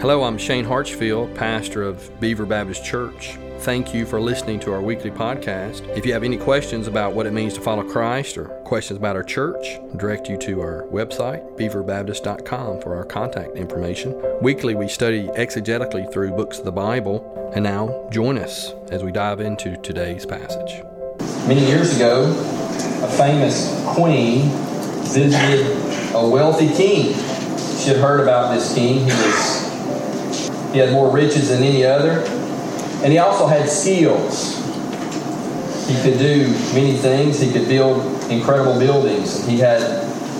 Hello, I'm Shane Hartsfield, pastor of Beaver Baptist Church. Thank you for listening to our weekly podcast. If you have any questions about what it means to follow Christ or questions about our church, I direct you to our website, beaverbaptist.com, for our contact information. Weekly, we study exegetically through books of the Bible. And now, join us as we dive into today's passage. Many years ago, a famous queen visited a wealthy king. She had heard about this king. He was he had more riches than any other. And he also had skills. He could do many things. He could build incredible buildings. He had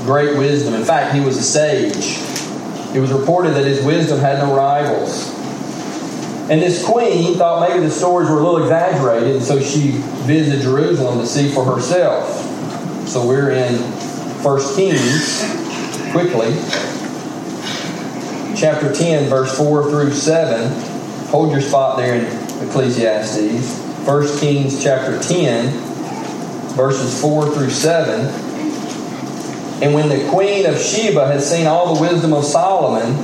great wisdom. In fact, he was a sage. It was reported that his wisdom had no rivals. And this queen thought maybe the stories were a little exaggerated, and so she visited Jerusalem to see for herself. So we're in 1 Kings quickly chapter 10, verse 4 through 7. Hold your spot there in Ecclesiastes. 1 Kings chapter 10, verses 4 through 7. And when the queen of Sheba had seen all the wisdom of Solomon,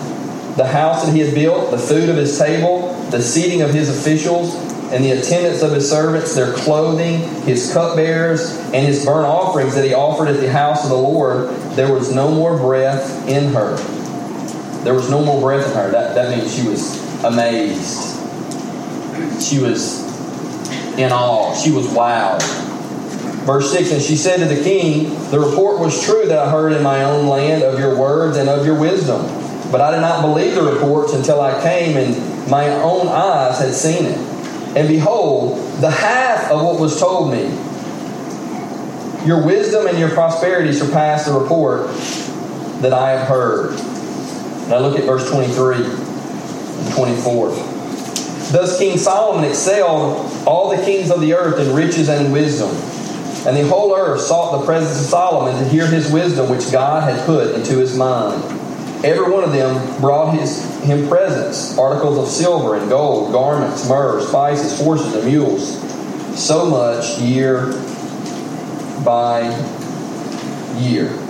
the house that he had built, the food of his table, the seating of his officials, and the attendance of his servants, their clothing, his cupbearers, and his burnt offerings that he offered at the house of the Lord, there was no more breath in her. There was no more breath in her. That, that means she was amazed. She was in awe. She was wowed. Verse 6 And she said to the king, The report was true that I heard in my own land of your words and of your wisdom. But I did not believe the reports until I came and my own eyes had seen it. And behold, the half of what was told me. Your wisdom and your prosperity surpass the report that I have heard. Now look at verse 23 and 24. Thus King Solomon excelled all the kings of the earth in riches and in wisdom. And the whole earth sought the presence of Solomon to hear his wisdom which God had put into his mind. Every one of them brought his, him presents, articles of silver and gold, garments, myrrh, spices, horses, and mules. So much year by year.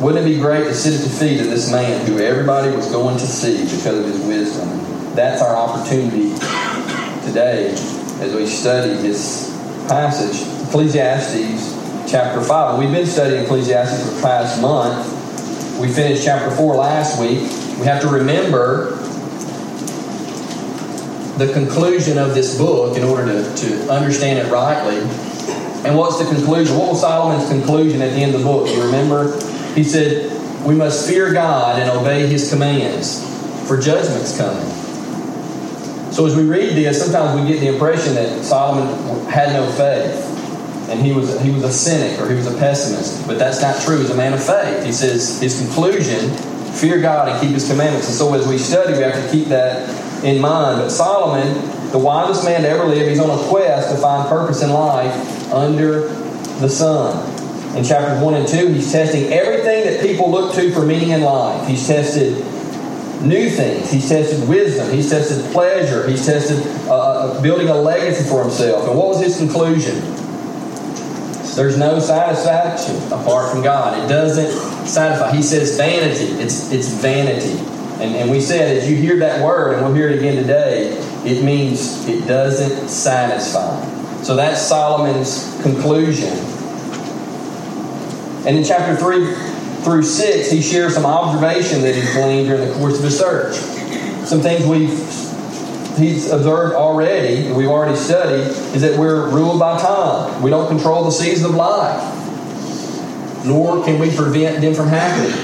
Wouldn't it be great to sit at the feet of this man who everybody was going to see because of his wisdom? That's our opportunity today as we study this passage, Ecclesiastes chapter 5. We've been studying Ecclesiastes for the past month. We finished chapter 4 last week. We have to remember the conclusion of this book in order to, to understand it rightly. And what's the conclusion? What was Solomon's conclusion at the end of the book? You remember? He said, We must fear God and obey His commands, for judgment's coming. So as we read this, sometimes we get the impression that Solomon had no faith. And he was, he was a cynic or he was a pessimist. But that's not true. He's a man of faith. He says his conclusion fear God and keep His commandments. And so as we study, we have to keep that in mind. But Solomon, the wisest man to ever live, he's on a quest to find purpose in life under the sun. In chapters 1 and 2, he's testing everything that people look to for meaning in life. He's tested new things. He's tested wisdom. He's tested pleasure. He's tested uh, uh, building a legacy for himself. And what was his conclusion? There's no satisfaction apart from God. It doesn't satisfy. He says vanity. It's, it's vanity. And, and we said, as you hear that word, and we'll hear it again today, it means it doesn't satisfy. So that's Solomon's conclusion. And in chapter 3 through 6, he shares some observation that he's gleaned during the course of his search. Some things we've he's observed already, we've already studied, is that we're ruled by time. We don't control the seasons of life, nor can we prevent them from happening.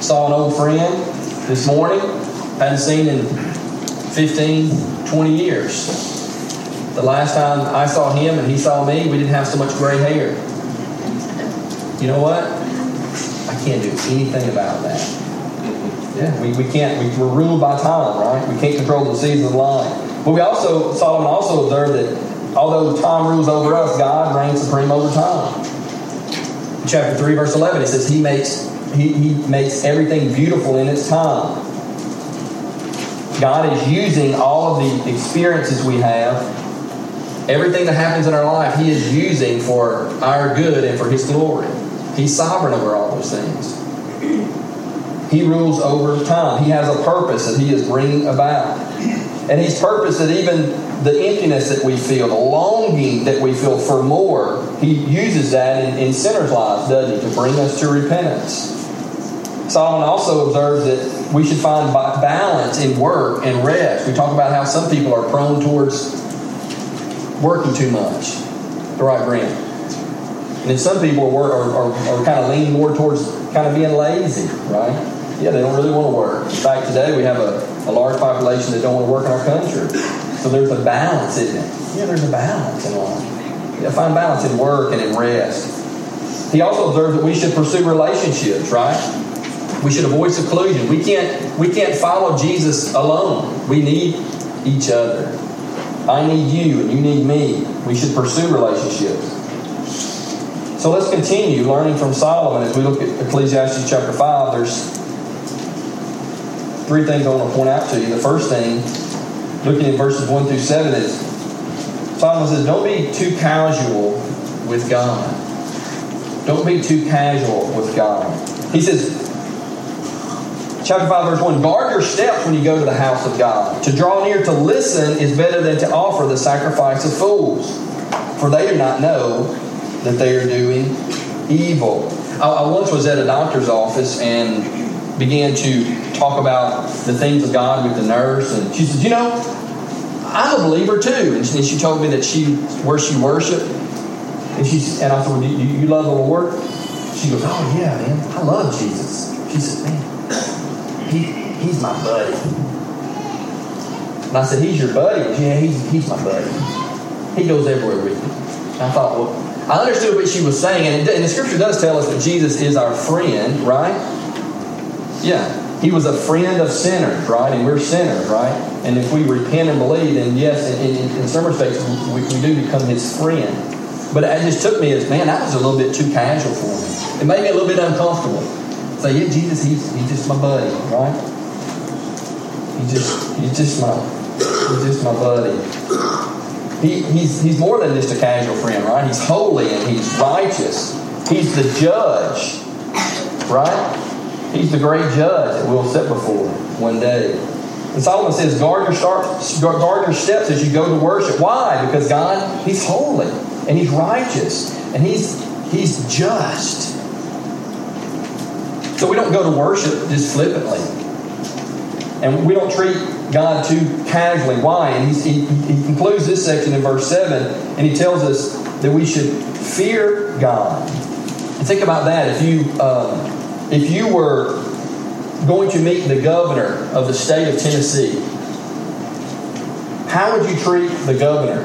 Saw an old friend this morning, hadn't seen in 15, 20 years. The last time I saw him and he saw me, we didn't have so much gray hair. You know what? I can't do anything about that. Yeah, we, we can't, we, we're ruled by time, right? We can't control the seasons of life. But we also, Solomon also observed that although time rules over us, God reigns supreme over time. Chapter 3, verse 11, it says, He makes, he, he makes everything beautiful in its time. God is using all of the experiences we have, everything that happens in our life, He is using for our good and for His glory. He's sovereign over all those things. He rules over time. He has a purpose that He is bringing about. And He's purpose that even the emptiness that we feel, the longing that we feel for more, He uses that in, in sinners' lives, doesn't He, to bring us to repentance. Solomon also observes that we should find balance in work and rest. We talk about how some people are prone towards working too much. The right, Brent? And then some people are, are, are, are kind of leaning more towards kind of being lazy, right? Yeah, they don't really want to work. In fact, today we have a, a large population that don't want to work in our country. So there's a balance, isn't it? Yeah, there's a balance in life. Yeah, find balance in work and in rest. He also observes that we should pursue relationships, right? We should avoid seclusion. We can't we can't follow Jesus alone. We need each other. I need you and you need me. We should pursue relationships. So let's continue learning from Solomon as we look at Ecclesiastes chapter 5. There's three things I want to point out to you. The first thing, looking at verses 1 through 7, is Solomon says, Don't be too casual with God. Don't be too casual with God. He says, chapter 5, verse 1 Guard your steps when you go to the house of God. To draw near to listen is better than to offer the sacrifice of fools, for they do not know that they are doing evil. I, I once was at a doctor's office and began to talk about the things of God with the nurse, and she said, You know, I'm a believer too. And she, told me that she where she worshiped. And she and I said, well, do you, you love the Lord? She goes, Oh yeah, man, I love Jesus. She said, Man, he, he's my buddy. And I said, he's your buddy? Yeah, he's, he's my buddy. He goes everywhere with me. And I thought, well, I understood what she was saying, and, and the scripture does tell us that Jesus is our friend, right? Yeah. He was a friend of sinners, right? And we're sinners, right? And if we repent and believe, then yes, in, in, in some respects, we, we do become his friend. But it just took me as, man, that was a little bit too casual for me. It made me a little bit uncomfortable. Say, yeah, Jesus, he's, he's just my buddy, right? He just he's just my he's just my buddy. He, he's, he's more than just a casual friend, right? He's holy and he's righteous. He's the judge, right? He's the great judge that we'll sit before one day. And Solomon says, guard your, start, guard your steps as you go to worship. Why? Because God, He's holy and He's righteous and He's He's just. So we don't go to worship just flippantly. And we don't treat God too casually. Why? And he, he concludes this section in verse 7, and he tells us that we should fear God. And think about that. If you, um, if you were going to meet the governor of the state of Tennessee, how would you treat the governor?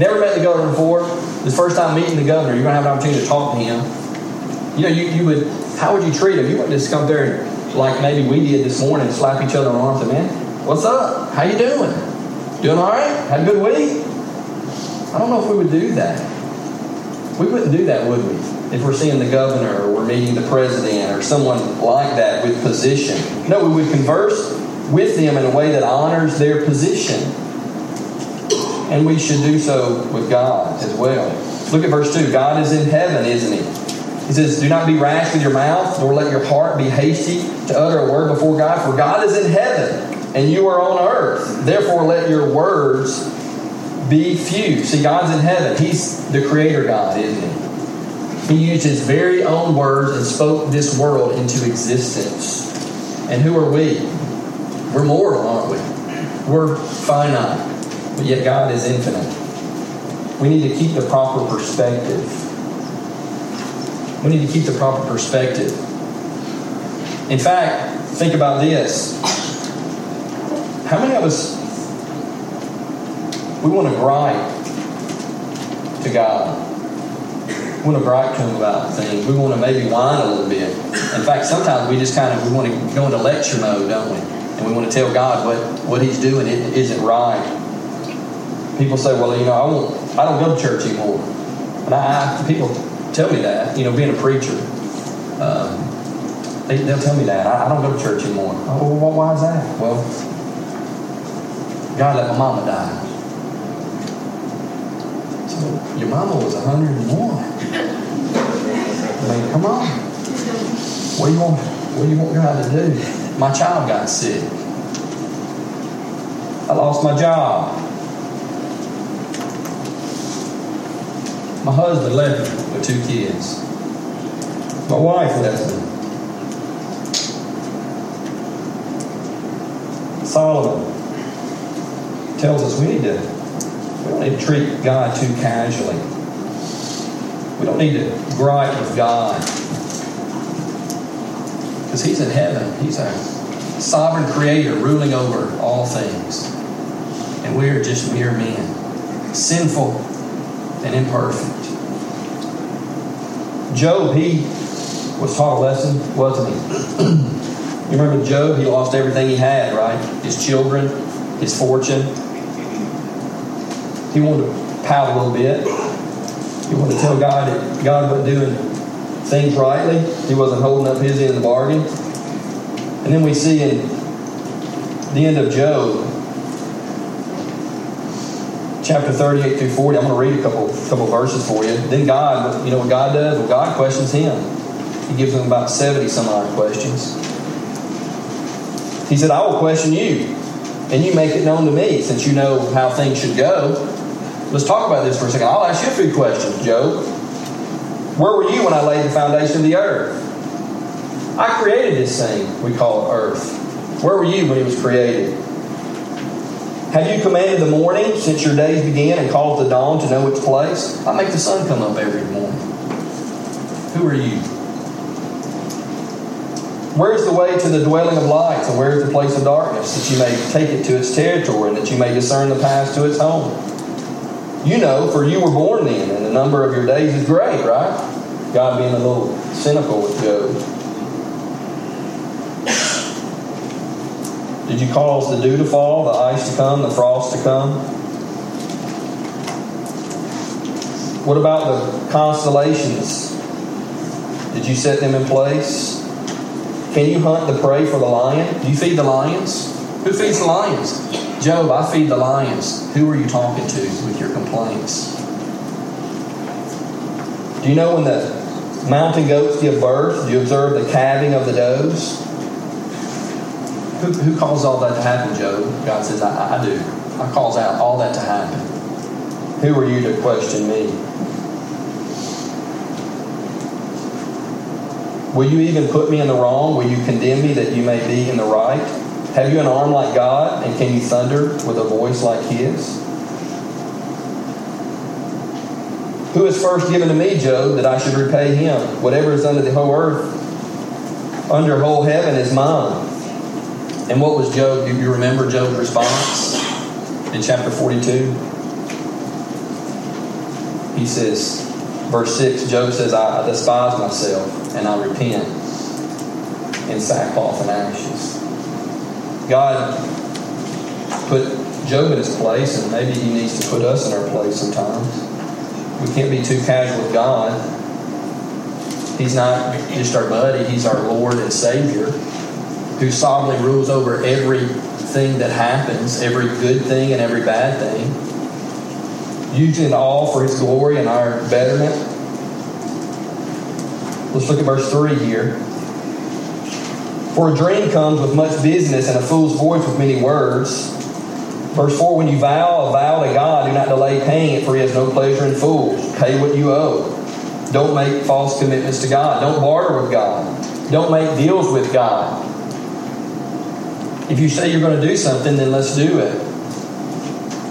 Never met the governor before. This first time meeting the governor, you're going to have an opportunity to talk to him. You know, you, you would how would you treat them? You wouldn't just come there and, like maybe we did this morning, and slap each other on the arms and, man, what's up? How you doing? Doing all right? Had a good week? I don't know if we would do that. We wouldn't do that, would we? If we're seeing the governor or we're meeting the president or someone like that with position. No, we would converse with them in a way that honors their position. And we should do so with God as well. Look at verse 2. God is in heaven, isn't he? He says, Do not be rash with your mouth, nor let your heart be hasty to utter a word before God, for God is in heaven, and you are on earth. Therefore, let your words be few. See, God's in heaven. He's the creator God, isn't he? He used his very own words and spoke this world into existence. And who are we? We're mortal, aren't we? We're finite, but yet God is infinite. We need to keep the proper perspective we need to keep the proper perspective. In fact, think about this. How many of us we want to gripe to God? We want to gripe to Him about things. We want to maybe whine a little bit. In fact, sometimes we just kind of we want to go into lecture mode, don't we? And we want to tell God what, what He's doing is isn't right. People say, "Well, you know, I won't. I don't go to church anymore." And I, I people tell me that. You know, being a preacher, um, they, will tell me that. I, I, don't go to church anymore. Oh, well, why is that? Well, God let my mama die. So your mama was 101. I mean, come on. What do you want? What do you want God to do? My child got sick. I lost my job. My husband left me with two kids. My wife left me. Solomon tells us we need to we don't need to treat God too casually. We don't need to gripe with God. Because He's in heaven. He's a sovereign creator ruling over all things. And we are just mere men, sinful and imperfect. Job, he was taught a lesson, wasn't he? you remember Job? He lost everything he had, right? His children, his fortune. He wanted to pout a little bit. He wanted to tell God that God wasn't doing things rightly. He wasn't holding up his end of the bargain. And then we see in the end of Job, chapter 38 through 40. I'm going to read a couple couple verses for you. Then God, you know what God does? Well, God questions him. He gives him about 70 some odd questions. He said, I will question you, and you make it known to me, since you know how things should go. Let's talk about this for a second. I'll ask you a few questions, Job. Where were you when I laid the foundation of the earth? I created this thing we call earth. Where were you when it was created? Have you commanded the morning since your days began and caused the dawn to know its place? I make the sun come up every morning. Who are you? Where's the way to the dwelling of lights, and where's the place of darkness, that you may take it to its territory, and that you may discern the path to its home? You know, for you were born then, and the number of your days is great, right? God being a little cynical with Job. You cause the dew to fall, the ice to come, the frost to come? What about the constellations? Did you set them in place? Can you hunt the prey for the lion? Do you feed the lions? Who feeds the lions? Job, I feed the lions. Who are you talking to with your complaints? Do you know when the mountain goats give birth? Do you observe the calving of the does? Who, who caused all that to happen, Job? God says, I, I do. I cause out all that to happen. Who are you to question me? Will you even put me in the wrong? Will you condemn me that you may be in the right? Have you an arm like God, and can you thunder with a voice like His? Who is first given to me, Job, that I should repay him? Whatever is under the whole earth, under whole heaven, is mine. And what was Job? Do you remember Job's response in chapter 42? He says, verse 6, Job says, I despise myself and I repent in sackcloth and ashes. God put Job in his place, and maybe he needs to put us in our place sometimes. We can't be too casual with God. He's not just our buddy, He's our Lord and Savior who sovereignly rules over everything that happens, every good thing and every bad thing, using it all for His glory and our betterment. Let's look at verse 3 here. For a dream comes with much business, and a fool's voice with many words. Verse 4 When you vow a vow to God, do not delay paying it, for He has no pleasure in fools. Pay what you owe. Don't make false commitments to God. Don't barter with God. Don't make deals with God. If you say you're going to do something, then let's do it.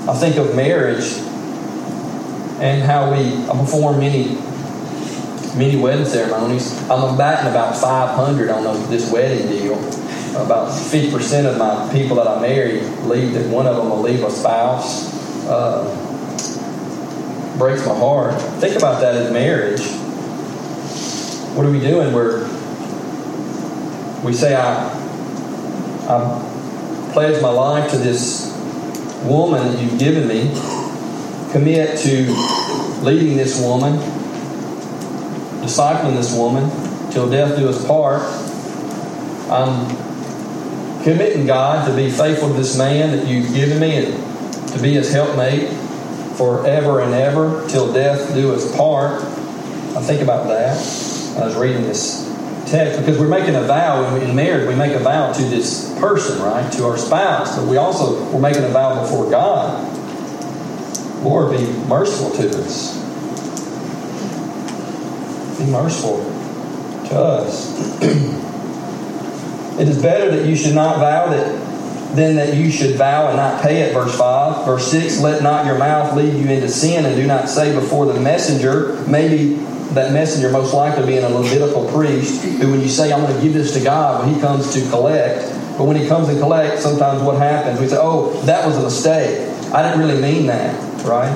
I think of marriage and how we perform many many wedding ceremonies. I'm batting about 500 on this wedding deal. About 50% of my people that I marry leave that one of them will leave a spouse. Uh, breaks my heart. Think about that in marriage. What are we doing? We're we say I I pledge my life to this woman that you've given me. Commit to leading this woman discipling this woman till death do us part. I'm committing God to be faithful to this man that you've given me and to be his helpmate forever and ever till death do us part. I think about that. I was reading this text because we're making a vow in marriage. We make a vow to this person, right, to our spouse, but we also we're making a vow before God. Lord, be merciful to us. Be merciful to us. it is better that you should not vow that than that you should vow and not pay it. Verse 5. Verse 6 Let not your mouth lead you into sin, and do not say before the messenger, maybe that messenger most likely being a Levitical priest, who when you say, I'm going to give this to God, when he comes to collect, but when he comes and collects, sometimes what happens? We say, oh, that was a mistake. I didn't really mean that, right?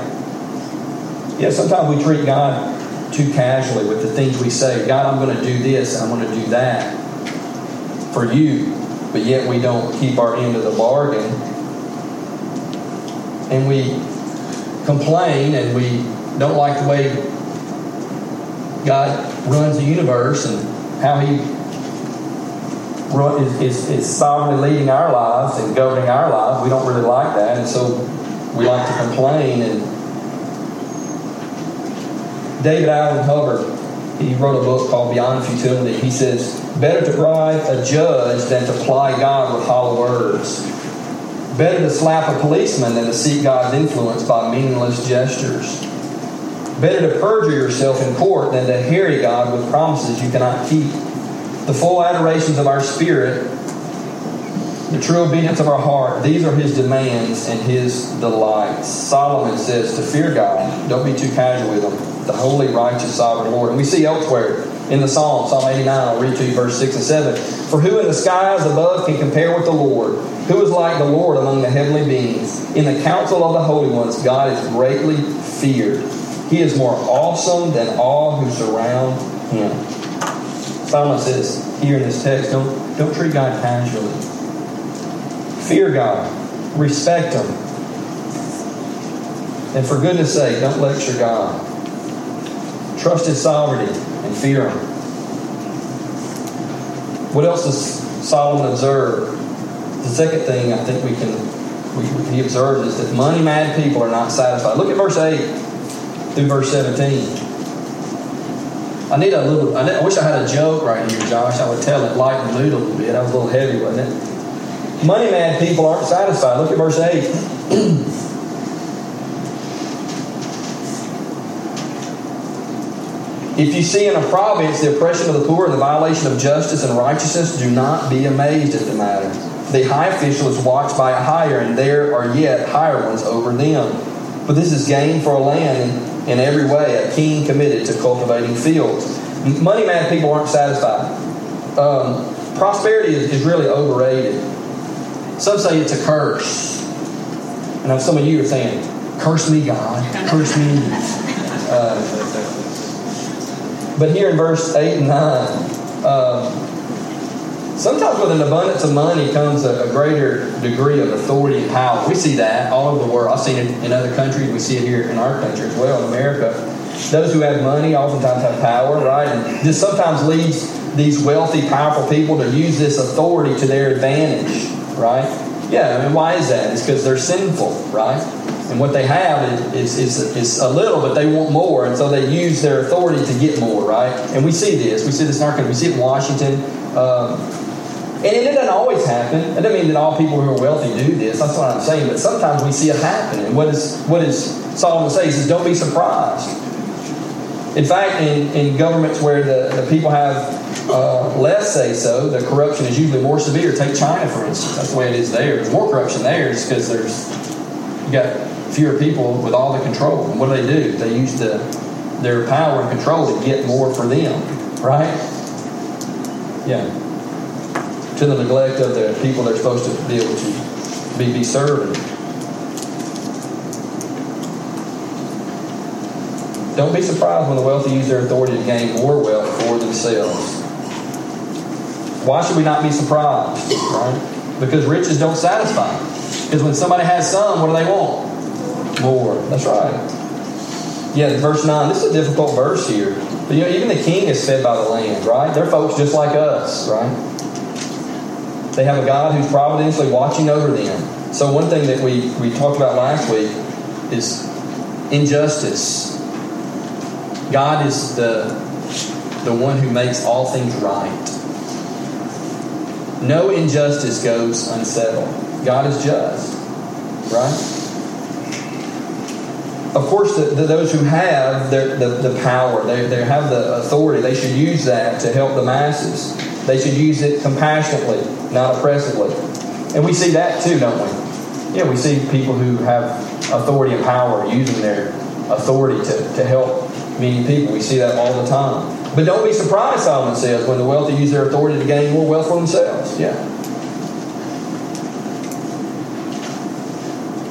Yeah, sometimes we treat God too casually with the things we say. God, I'm going to do this and I'm going to do that for you, but yet we don't keep our end of the bargain. And we complain and we don't like the way God runs the universe and how He run, is, is, is sovereignly leading our lives and governing our lives. We don't really like that, and so we like to complain. And David Allen Hubbard, he wrote a book called Beyond Futility. He says, Better to bribe a judge than to ply God with hollow words. Better to slap a policeman than to seek God's influence by meaningless gestures. Better to perjure yourself in court than to harry God with promises you cannot keep. The full adorations of our spirit, the true obedience of our heart, these are His demands and His delights. Solomon says to fear God, don't be too casual with Him, the holy, righteous, sovereign Lord. And we see elsewhere in the Psalm, Psalm 89, I'll read to you verse 6 and 7. For who in the skies above can compare with the Lord? Who is like the Lord among the heavenly beings? In the council of the holy ones, God is greatly feared. He is more awesome than all who surround him. Solomon says here in this text, don't, don't treat God casually. Fear God. Respect Him. And for goodness sake, don't lecture God. Trust His sovereignty and fear Him. What else does Solomon observe? The second thing I think we can we, he observes is that money mad people are not satisfied. Look at verse 8 through verse 17. I need a little, I, wish I had a joke right here, Josh. I would tell it, lighten the mood a little bit. That was a little heavy, wasn't it? Money mad people aren't satisfied. Look at verse 8. If you see in a province the oppression of the poor and the violation of justice and righteousness, do not be amazed at the matter. The high official is watched by a higher, and there are yet higher ones over them. But this is gain for a land in every way, a king committed to cultivating fields. Money mad people aren't satisfied. Um, prosperity is, is, really overrated. Some say it's a curse. And know some of you are saying, curse me, God. Curse me. Uh, but here in verse 8 and 9, uh, Sometimes with an abundance of money comes a, a, greater degree of authority and power. We see that all over the world. I've seen it in other countries. We see it here in our country as well, in America. Those who have money oftentimes have power, right? And this sometimes leads these wealthy, powerful people to use this authority to their advantage, right? Yeah, I mean, why is that? It's because they're sinful, right? And what they have is, is, is, a little, but they want more, and so they use their authority to get more, right? And we see this. We see this in our country. We see it in Washington. Um, and it doesn't always happen. It doesn't mean that all people who are wealthy do this. That's what I'm saying. But sometimes we see it happen. And what, is, what does Solomon says, don't be surprised. In fact, in, in governments where the, the people have uh, less say so, the corruption is usually more severe. Take China, for instance. That's the way it is there. There's more corruption there just because there's you got fewer people with all the control. And what do they do? They use the, their power and control to get more for them, right? Yeah to the neglect of the people they're supposed to be able to be, be serving. Don't be surprised when the wealthy use their authority to gain more wealth for themselves. Why should we not be surprised? Right? Because riches don't satisfy. Because when somebody has some, what do they want? More. That's right. Yeah, verse 9. This is a difficult verse here. But you know, even the king is fed by the land, right? They're folks just like us, right? They have a God who's providentially watching over them. So, one thing that we, we talked about last week is injustice. God is the the one who makes all things right. No injustice goes unsettled. God is just, right? Of course, the, the, those who have the, the, power, they, they have the authority, they should use that to help the masses. They should use it compassionately, not oppressively. And we see that too, don't we? Yeah, we see people who have authority and power using their authority to, to help many people. We see that all the time. But don't be surprised, Solomon says, when the wealthy use their authority to gain more wealth for themselves. Yeah.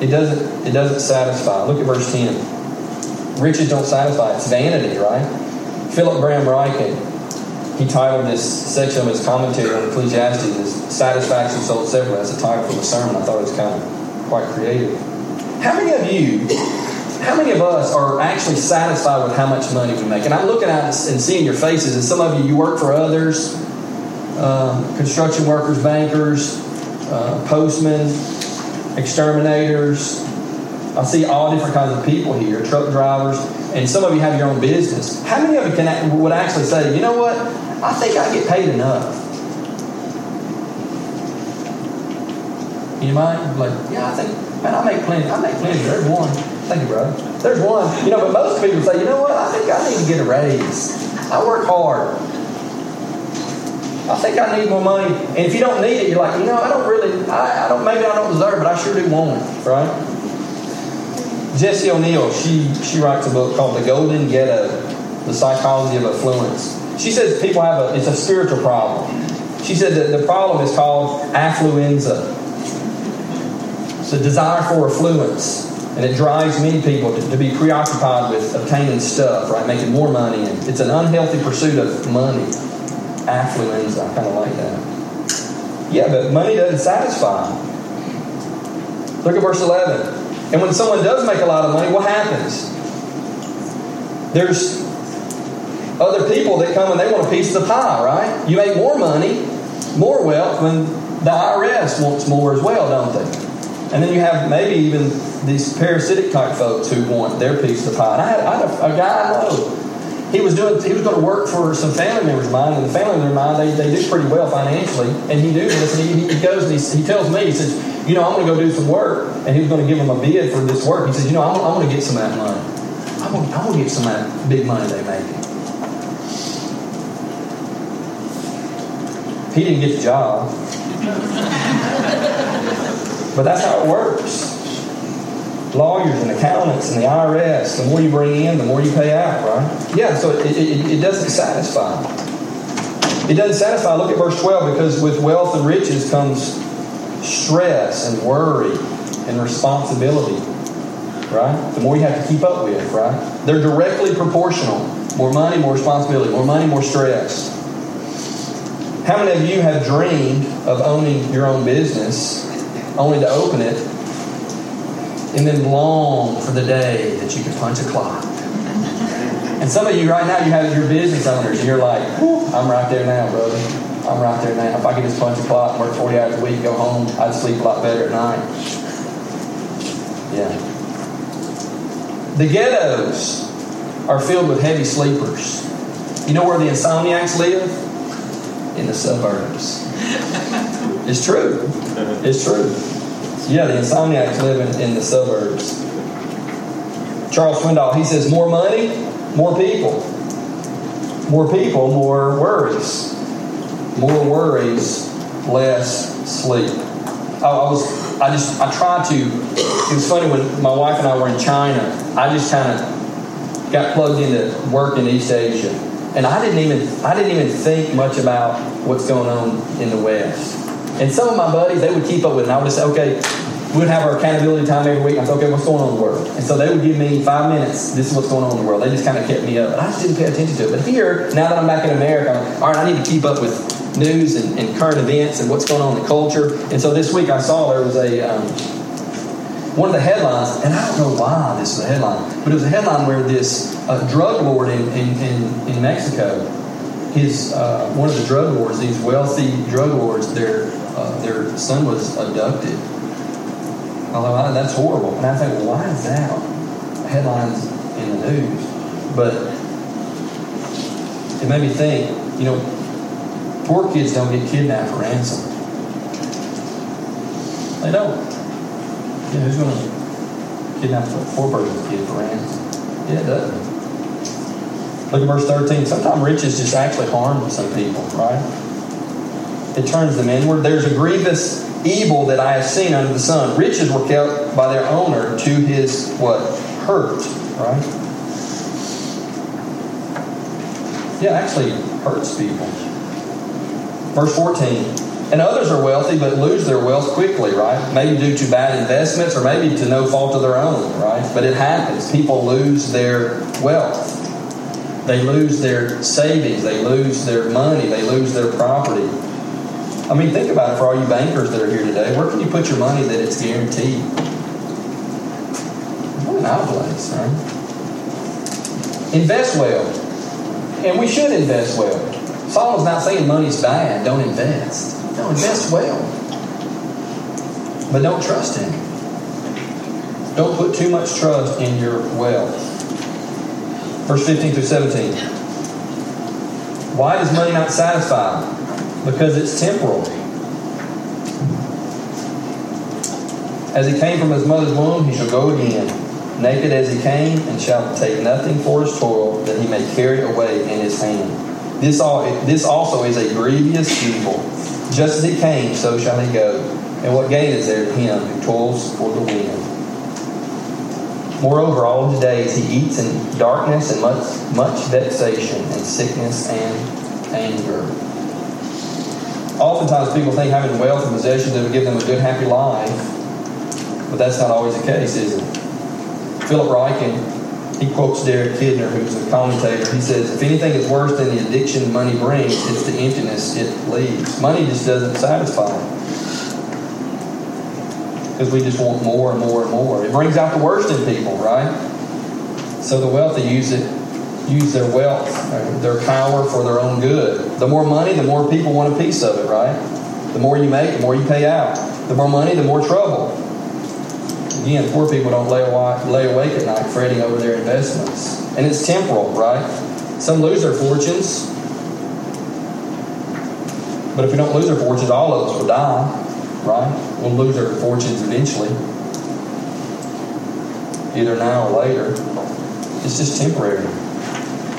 It doesn't, it doesn't satisfy. Look at verse 10. Riches don't satisfy. It's vanity, right? Philip Graham Ryken, he titled this section of his commentary on Ecclesiastes as Satisfaction Sold Separately. That's a title for the sermon. I thought it was kind of quite creative. How many of you how many of us are actually satisfied with how much money we make? And I'm looking at and seeing your faces, and some of you, you work for others, uh, construction workers, bankers, uh, postmen, exterminators. I see all different kinds of people here, truck drivers, and some of you have your own business. How many of you can would actually say, you know what? I think I get paid enough. You might like, yeah, I think, man, I make plenty. I make plenty. There's one. Thank you, brother. There's one. You know, but most people say, you know what? I think I need to get a raise. I work hard. I think I need more money. And if you don't need it, you're like, you know, I don't really, I, I don't, maybe I don't deserve it, but I sure do want it, right? Jessie O'Neill, she, she writes a book called The Golden Ghetto, The Psychology of Affluence. She says people have a, it's a spiritual problem. She said that the problem is called affluenza. It's a desire for affluence. And it drives many people to, to be preoccupied with obtaining stuff, right? Making more money. And it's an unhealthy pursuit of money affluenza. I kind of like that. Yeah, but money doesn't satisfy. Look at verse 11. And when someone does make a lot of money, what happens? There's other people that come and they want a piece of the pie, right? You make more money, more wealth when the IRS wants more as well, don't they? And then you have maybe even these parasitic type folks who want their piece of the pie. And I had, I had a, a guy I know he was doing he was going to work for some family members of mine, and the family members of mine they, they do pretty well financially, and he do this, and he, he goes and he, he tells me he says, you know, I'm going to go do some work, and he was going to give him a bid for this work. He says, you know, I'm, I'm going to get some of that money. I'm going, I'm going to get some of that big money they make. He didn't get the job, but that's how it works lawyers and accountants and the IRS. The more you bring in, the more you pay out, right? Yeah, so it, it, it doesn't satisfy. It doesn't satisfy. Look at verse 12 because with wealth and riches comes stress and worry and responsibility, right? The more you have to keep up with, right? They're directly proportional. More money, more responsibility. More money, more stress. How many of you have dreamed of owning your own business only to open it and then long for the day that you can punch a clock. And some of you right now, you have your business owners, and you're like, I'm right there now, brother. I'm right there now. If I could just punch a clock, work 40 hours a week, go home, I'd sleep a lot better at night. Yeah. The ghettos are filled with heavy sleepers. You know where the insomniacs live? In the suburbs. It's true. It's true. Yeah, the insomniacs live in, in the suburbs. Charles Swindoll, he says, more money, more people. More people, more worries. More worries, less sleep. I, I was, I just, I tried to. It was funny when my wife and I were in China. I just kind of got plugged into work in East Asia, and I didn't even, I didn't even think much about what's going on in the West. And some of my buddies, they would keep up with it. And I would just say, okay, we'd have our accountability time every week. I said, okay, what's going on in the world? And so they would give me five minutes. This is what's going on in the world. They just kind of kept me up. But I just didn't pay attention to it. But here, now that I'm back in America, I'm, all right, I need to keep up with news and, and, current events and what's going on in the culture. And so this week I saw there was a um, one of the headlines, and I don't know why this is a headline, but it was a headline where this uh, drug lord in, in, in, in Mexico, his uh, one of the drug lords, these wealthy drug lords, their uh, their son was abducted. I thought, that's horrible. And I think, well, why is that headlines in the news? But it made me think, you know, poor kids don't get kidnapped for ransom. They don't. Know, who's going to kidnap a poor person's kid for ransom? Yeah, it doesn't. Look at verse 13. Sometimes riches just actually harm some people, right? It turns them inward. There's a grievous evil that I have seen under the sun. Riches were kept by their owner to his what? Hurt, right? Yeah, actually hurts people. Verse 14. And others are wealthy but lose their wealth quickly, right? Maybe due to bad investments or maybe to no fault of their own, right? But it happens. People lose their wealth. They lose their savings. They lose their money. They lose their property. I mean, think about it for all you bankers that are here today. Where can you put your money that it's guaranteed? In our place, right? Invest well. And we should invest well. Solomon's not saying money's bad. Don't invest. No, invest well. But don't trust him. Don't put too much trust in your wealth. Verse 15 through 17. Why does money not satisfy? Because it's temporal. As he came from his mother's womb, he shall go again. Naked as he came, and shall take nothing for his toil that he may carry away in his hand. This, all, this also is a grievous evil. Just as he came, so shall he go. And what gain is there to him who toils for the wind? Moreover, all his days he eats in darkness and much, much vexation and sickness and anger. Oftentimes, people think having wealth and possessions will give them a good, happy life, but that's not always the case, is it? Philip Ryken, he quotes Derek Kidner, who's a commentator. He says, If anything is worse than the addiction money brings, it's the emptiness it leaves. Money just doesn't satisfy because we just want more and more and more. It brings out the worst in people, right? So the wealthy use it, use their wealth, their power for their own good. The more money, the more people want a piece of it, right? The more you make, the more you pay out. The more money, the more trouble. Again, poor people don't lay awake, lay awake at night fretting over their investments. And it's temporal, right? Some lose their fortunes. But if we don't lose our fortunes, all of us will die right? We'll lose our fortunes eventually, either now or later. It's just temporary.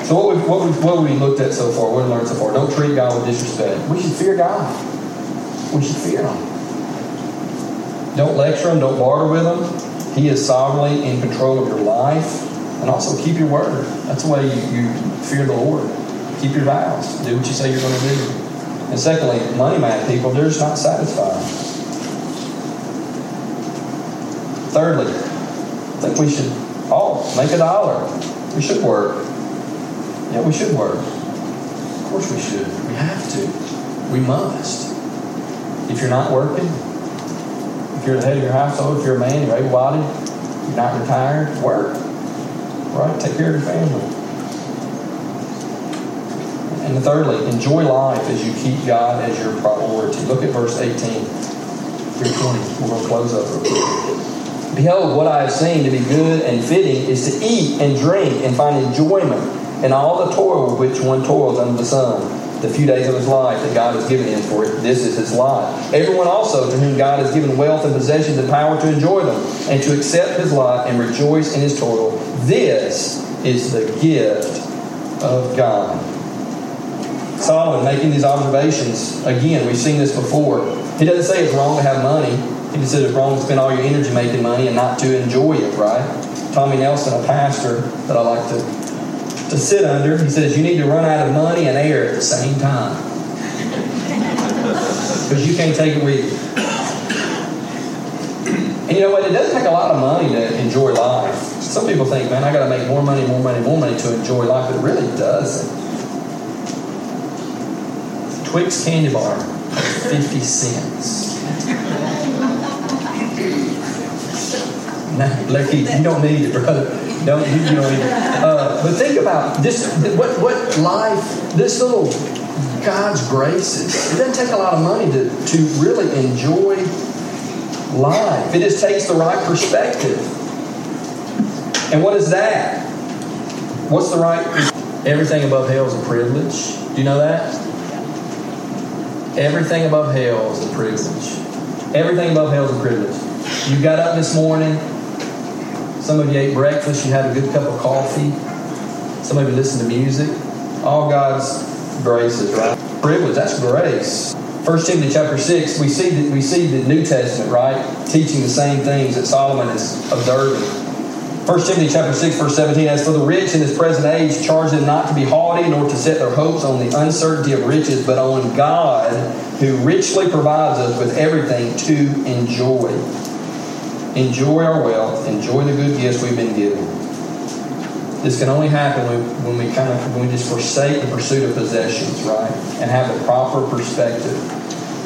So what we what we what we looked at so far, what we learned so far? Don't treat God with disrespect. We should fear God. We should fear Him. Don't lecture Him. Don't barter with Him. He is sovereignly in control of your life, and also keep your word. That's the way you, you fear the Lord. Keep your vows. Do what you say you're going to do. And secondly, money mad people, they're just not satisfied. Thirdly, I think we should all make a dollar. We should work. Yeah, we should work. Of course we should. We have to. We must. If you're not working, you're the head of your household, if you're a man, you're able-bodied, you're not retired, work. Right? Take care of your family. And thirdly, enjoy life as you keep God as your priority. Look at verse 18 through 20. We're going to close up. Behold, what I have seen to be good and fitting is to eat and drink and find enjoyment in all the toil which one toils under the sun, the few days of his life that God has given him, for it. this is his lot. Everyone also to whom God has given wealth and possessions and power to enjoy them, and to accept his lot and rejoice in his toil, this is the gift of God. Solomon making these observations, again, we've seen this before. He doesn't say it's wrong to have money. He just said it's wrong to spend all your energy making money and not to enjoy it, right? Tommy Nelson, a pastor that I like to, to sit under, he says you need to run out of money and air at the same time. Because you can't take it with you. And you know what? It doesn't take a lot of money to enjoy life. Some people think, man, I got to make more money, more money, more money to enjoy life, but it really doesn't. Twix candy bar, 50 cents. Lucky, you don't need it, brother. Don't you, you it. Uh, but think about this: what what life? This little God's graces. It doesn't take a lot of money to to really enjoy life. It just takes the right perspective. And what is that? What's the right? Everything above hell is a privilege. Do you know that? Everything above hell is a privilege. Everything above hell is a privilege. You got up this morning. Some of you ate breakfast. You had a good cup of coffee. Some of you listened to music. All God's graces, right? Privilege. That's grace. 1 Timothy chapter 6, we see, that, we see the New Testament, right? Teaching the same things that Solomon is observing. 1 Timothy chapter 6, verse 17, As for the rich in this present age, charge them not to be haughty, nor to set their hopes on the uncertainty of riches, but on God, who richly provides us with everything to enjoy. Enjoy our wealth, enjoy the good gifts we've been given. This can only happen when, we kind of when we just forsake the pursuit of possessions, right? And have the proper perspective.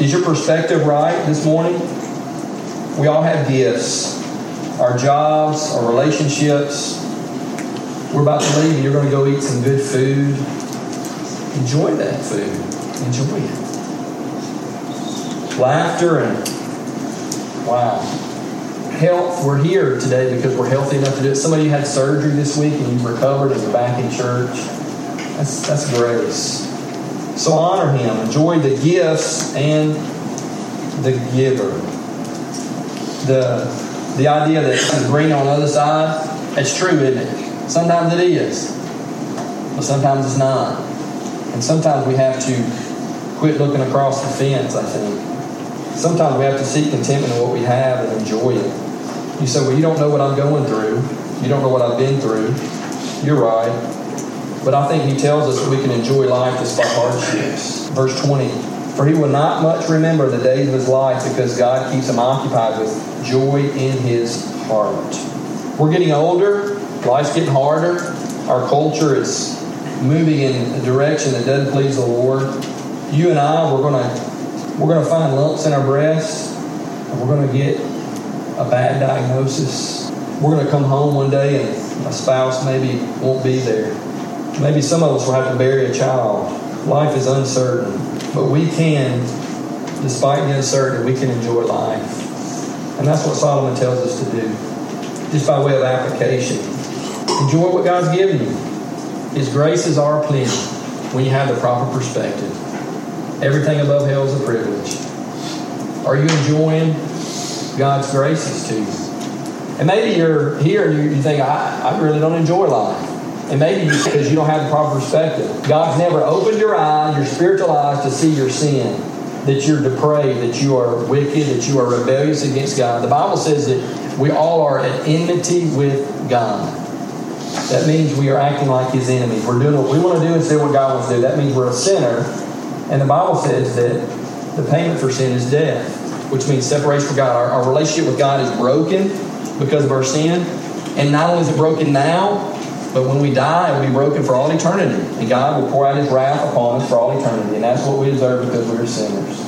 Is your perspective right this morning? We all have gifts. Our jobs, our relationships. We're about to leave and you're going to go eat some good food. Enjoy that food. Enjoy it. Laughter and wow health, we're here today because we're healthy enough to do it. Some of you had surgery this week and you've recovered and you're back in church. That's, that's grace. So honor Him. Enjoy the gifts and the giver. The, the idea that it's green on the other side, it's true, isn't it? Sometimes it is, but sometimes it's not. And sometimes we have to quit looking across the fence, I think. Sometimes we have to seek contentment in what we have and enjoy it. You say, Well, you don't know what I'm going through. You don't know what I've been through. You're right. But I think he tells us that we can enjoy life despite hardships. Verse 20 For he will not much remember the days of his life because God keeps him occupied with joy in his heart. We're getting older, life's getting harder, our culture is moving in a direction that doesn't please the Lord. You and I, we're gonna we're gonna find lumps in our breasts, and we're gonna get a bad diagnosis. We're going to come home one day and a spouse maybe won't be there. Maybe some of us will have to bury a child. Life is uncertain, but we can, despite the uncertainty, we can enjoy life. And that's what Solomon tells us to do, just by way of application. Enjoy what God's given you. His graces are plenty when you have the proper perspective. Everything above hell is a privilege. Are you enjoying God's graces to you. And maybe you're here and you, you think, I, I really don't enjoy life. And maybe because you don't have the proper perspective. God's never opened your eyes, your spiritual eyes, to see your sin, that you're depraved, that you are wicked, that you are rebellious against God. The Bible says that we all are at enmity with God. That means we are acting like His enemies. We're doing what we want to do instead of what God wants to do. That means we're a sinner. And the Bible says that the payment for sin is death which means separation from God. Our, our relationship with God is broken because of our sin. And not only is it broken now, but when we die, it will be broken for all eternity. And God will pour out his wrath upon us for all eternity. And that's what we deserve because we're sinners.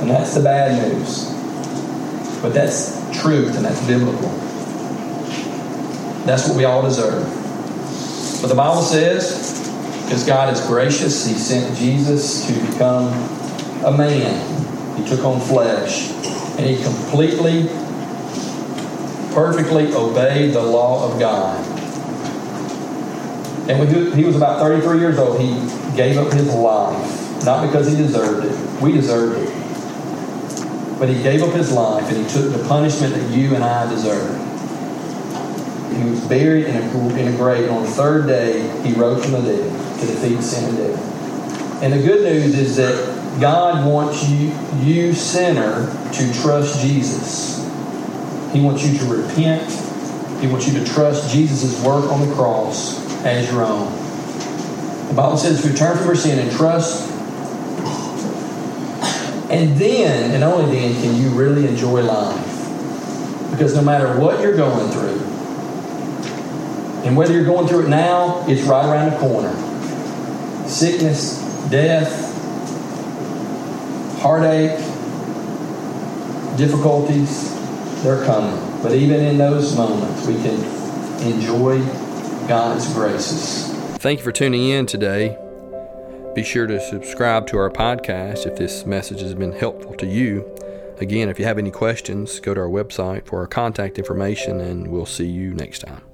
And that's the bad news. But that's truth and that's biblical. That's what we all deserve. But the Bible says, because God is gracious, He sent Jesus to become a man he took on flesh. And he completely, perfectly obeyed the law of God. And when he was about 33 years old, he gave up his life. Not because he deserved it. We deserved it. But he gave up his life and he took the punishment that you and I deserve. He was buried in a, in a grave, and on the third day, he rose from the dead to defeat sin and death. And the good news is that God wants you, you sinner, to trust Jesus. He wants you to repent. He wants you to trust Jesus' work on the cross as your own. The Bible says, return from your sin and trust. And then, and only then, can you really enjoy life. Because no matter what you're going through, and whether you're going through it now, it's right around the corner. Sickness, death, heartache, difficulties, they're coming. But even in those moments, we can enjoy God's graces. Thank you for tuning in today. Be sure to subscribe to our podcast if this message has been helpful to you. Again, if you have any questions, go to our website for our contact information, and we'll see you next time.